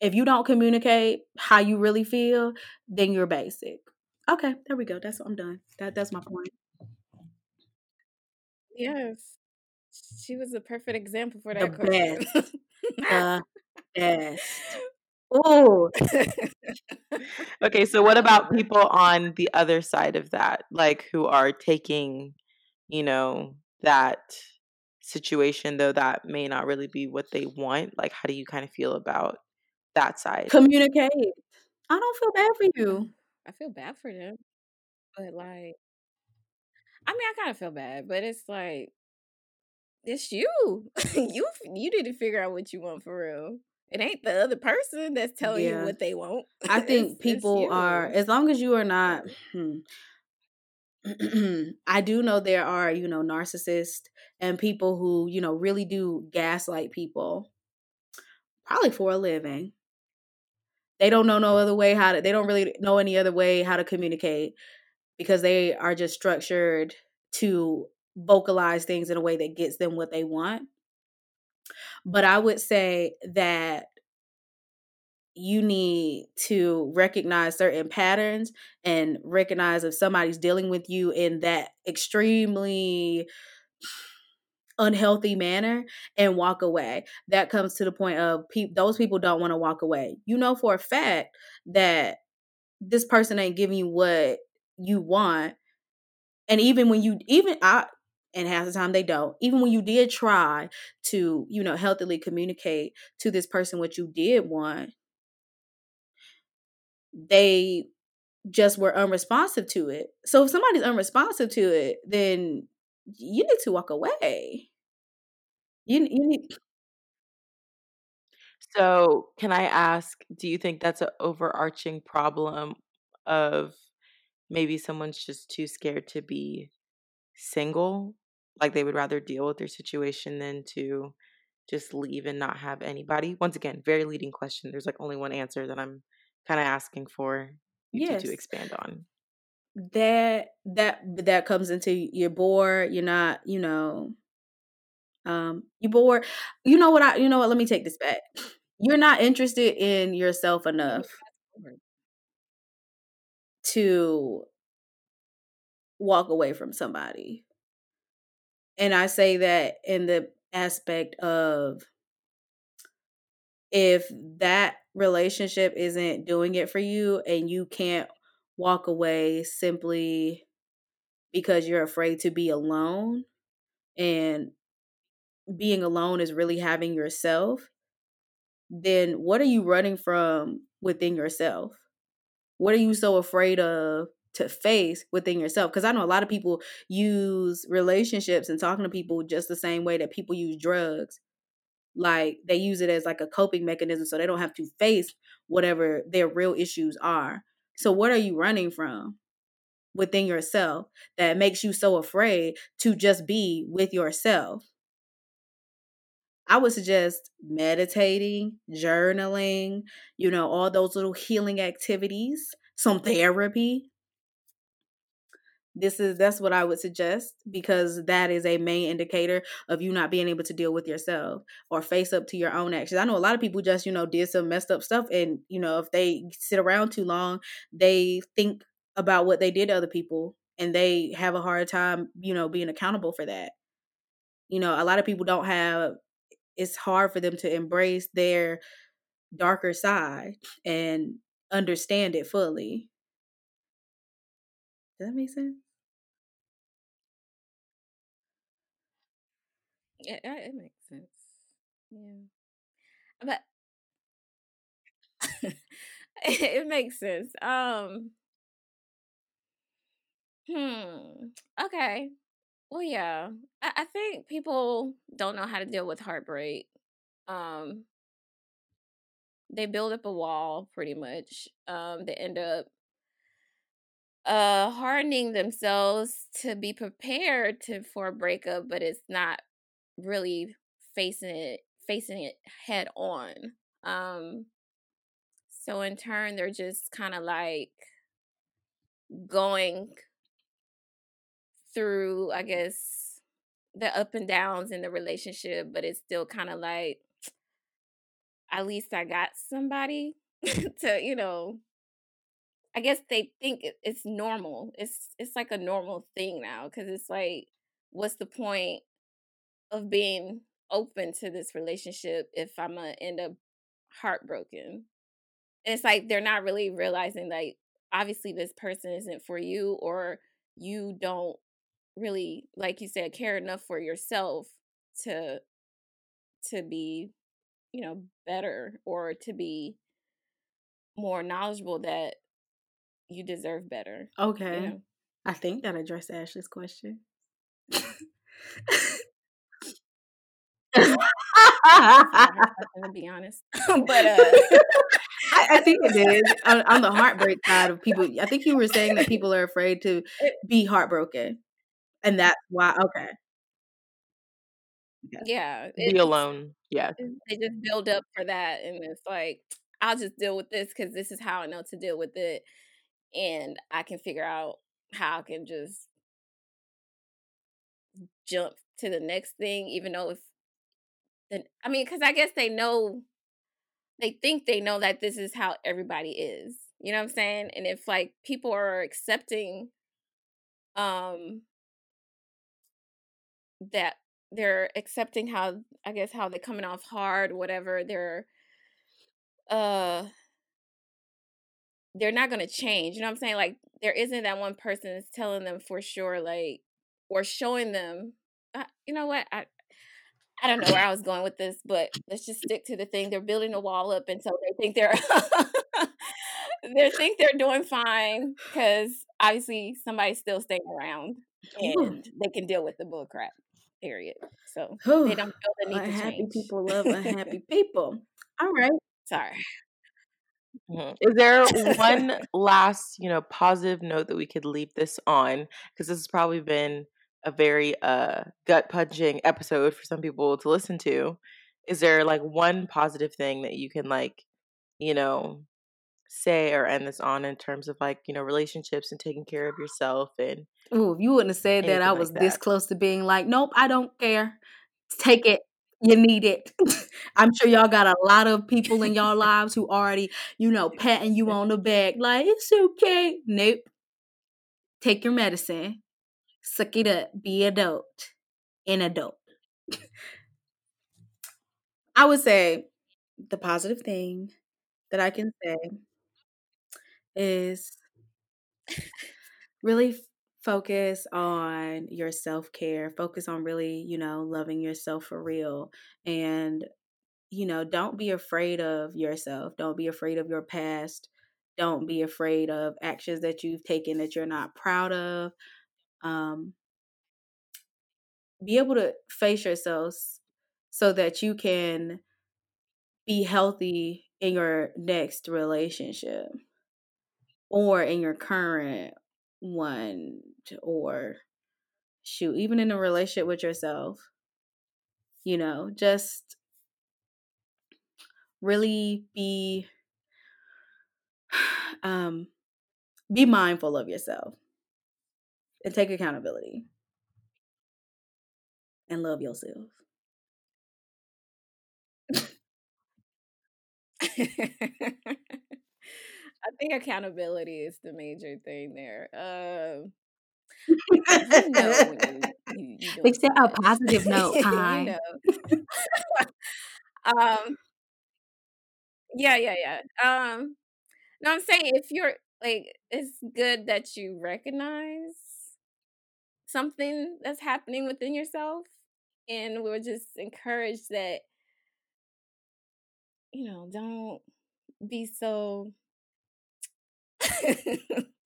If you don't communicate how you really feel, then you're basic. Okay, there we go. That's what I'm done. That that's my point. Yes. She was a perfect example for The that question. best. The best. Oh, Okay, so what about people on the other side of that, like who are taking, you know, that situation though that may not really be what they want like how do you kind of feel about that side communicate. I don't feel bad for you. I feel bad for them, but like, I mean, I kind of feel bad, but it's like it's you. you you need to figure out what you want for real. It ain't the other person that's telling you what they want. I think it's people are as long as you are not hmm, I do know there are, you know, narcissists and people who, you know, really do gaslight people, probably for a living. They don't know no other way how to, they don't really know any other way how to communicate because they are just structured to vocalize things in a way that gets them what they want. But I would say that you need to recognize certain patterns and recognize if somebody's dealing with you in that extremely unhealthy manner and walk away. That comes to the point of pe- those people don't want to walk away. You know for a fact that this person ain't giving you what you want. And even when you even I and half the time they don't. Even when you did try to, you know, healthily communicate to this person what you did want, they just were unresponsive to it. So if somebody's unresponsive to it, then you need to walk away. You you need so can i ask do you think that's an overarching problem of maybe someone's just too scared to be single like they would rather deal with their situation than to just leave and not have anybody once again very leading question there's like only one answer that i'm kind of asking for you two to yes. expand on That that that comes into you're bored, you're not, you know, um you bored. You know what I you know what, let me take this back. You're not interested in yourself enough to walk away from somebody. And I say that in the aspect of if that relationship isn't doing it for you and you can't walk away simply because you're afraid to be alone and being alone is really having yourself, then what are you running from within yourself? What are you so afraid of to face within yourself? Because I know a lot of people use relationships and talking to people just the same way that people use drugs. Like they use it as like a coping mechanism so they don't have to face whatever their real issues are. So, what are you running from within yourself that makes you so afraid to just be with yourself? I would suggest meditating, journaling, you know, all those little healing activities, some therapy. This is that's what I would suggest because that is a main indicator of you not being able to deal with yourself or face up to your own actions. I know a lot of people just, you know, did some messed up stuff and, you know, if they sit around too long, they think about what they did to other people and they have a hard time, you know, being accountable for that. You know, a lot of people don't have it's hard for them to embrace their darker side and understand it fully. Does that make sense? Yeah, it makes sense. Yeah. But it makes sense. Um Hmm. Okay. Well, yeah. I, I think people don't know how to deal with heartbreak. Um they build up a wall pretty much. Um they end up uh hardening themselves to be prepared to for a breakup, but it's not really facing it facing it head on. Um so in turn they're just kind of like going through I guess the up and downs in the relationship, but it's still kind of like at least I got somebody to, you know, I guess they think it's normal. It's it's like a normal thing now cuz it's like what's the point of being open to this relationship if I'm to end up heartbroken? And it's like they're not really realizing like obviously this person isn't for you or you don't really like you said care enough for yourself to to be you know better or to be more knowledgeable that you deserve better Okay. you know I think that addressed Ashley's question. to be honest but uh I, I think it is on, on the heartbreak side of people. I think you were saying that people are afraid to be heartbroken, and that's why. Okay, yeah Be alone. Yeah. they just build up for that and it's like i'll just deal with this because this is how i know to deal with it and i can figure out how i can just jump to the next thing even though if the i mean because i guess they know they think they know that this is how everybody is you know what i'm saying? And if like people are accepting um that they're accepting how i guess how they're coming off hard whatever they're uh they're not to change you know what i'm saying? Like there isn't that one person that's telling them for sure like or showing them uh, you know what? I I don't know where I was going with this, but let's just stick to the thing. They're building a wall up, and so they think they're they think they're doing fine because obviously somebody's still staying around Ooh. and they can deal with the bull crap. Period. So Whew. they don't feel the need to change. people love unhappy people. All right. Sorry. Mhm. Is there one last, you know, positive note that we could leave this on? Because this has probably been a very uh gut punching episode for some people to listen to. Is there like one positive thing that you can like, you know, say or end this on in terms of like, you know, relationships and taking care of yourself and Ooh, if you wouldn't have said that, I like was this that? close to being like, nope, I don't care. Take it. You need it. I'm sure y'all got a lot of people in y'all lives who already, you know, patting you on the back, like, it's okay. Nope. Take your medicine. Suck it up. Be adult. An adult. I would say the positive thing that I can say is really focus on your self-care focus on really you know loving yourself for real and you know don't be afraid of yourself don't be afraid of your past don't be afraid of actions that you've taken that you're not proud of um be able to face yourselves so that you can be healthy in your next relationship or in your current one or shoot even in a relationship with yourself you know just really be um be mindful of yourself and take accountability and love yourself I think accountability is the major thing there. Um You know you, you, you doing said a positive note. you Hi. know. um. Yeah, yeah, yeah. Um. No, I'm saying if you're like, it's good that you recognize something that's happening within yourself, and we're just encouraged that you know, don't be so.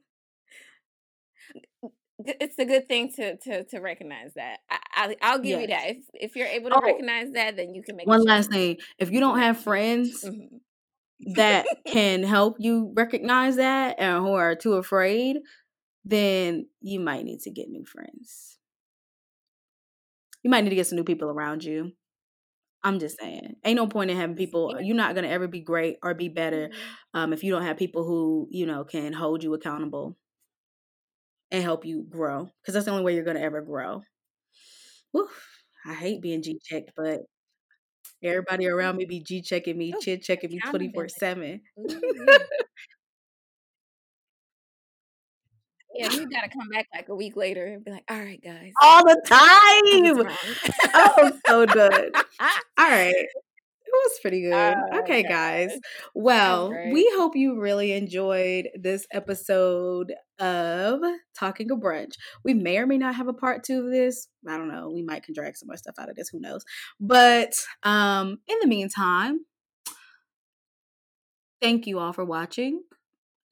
it's a good thing to to to recognize that. I, I I'll give you that. If if you're able to Oh, recognize that, then you can make one last thing. If you don't have a change. friends Mhm. that can help you recognize that and who are too afraid, then you might need to get new friends. You might need to get some new people around you. I'm just saying. Ain't no point in having people you're not gonna ever be great or be better Mhm. um if you don't have people who, you know, can hold you accountable and help you grow. Because that's the only way you're gonna ever grow. Whew, I hate being G checked, but everybody around me be G checking me, Ooh, chit checking me 24-7. Ooh-wee. Yeah, you gotta come back like a week later and be like, "All right, guys, All the time. Oh, so good. All right. It was pretty good. oh Okay, gosh, guys. Well, we hope you really enjoyed this episode of Talking a Brunch. We may or may not have a part two of this. I don't know. We might can drag some more stuff out of this. Who knows? But um, in the meantime, thank you all for watching.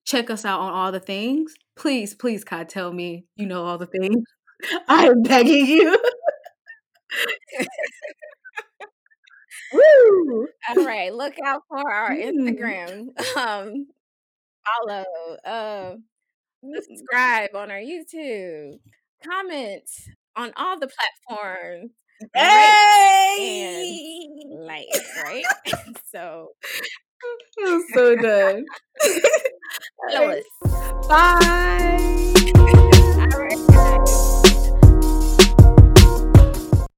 Check us out on all the things. Please, please, God, tell me you know all the things. I am begging you. Woo! All right, look out for our Mm. Instagram. Um, follow, uh, Mm. subscribe on our YouTube, comment on all the platforms, and Hey! like, right? so was so good. Bye. Bye.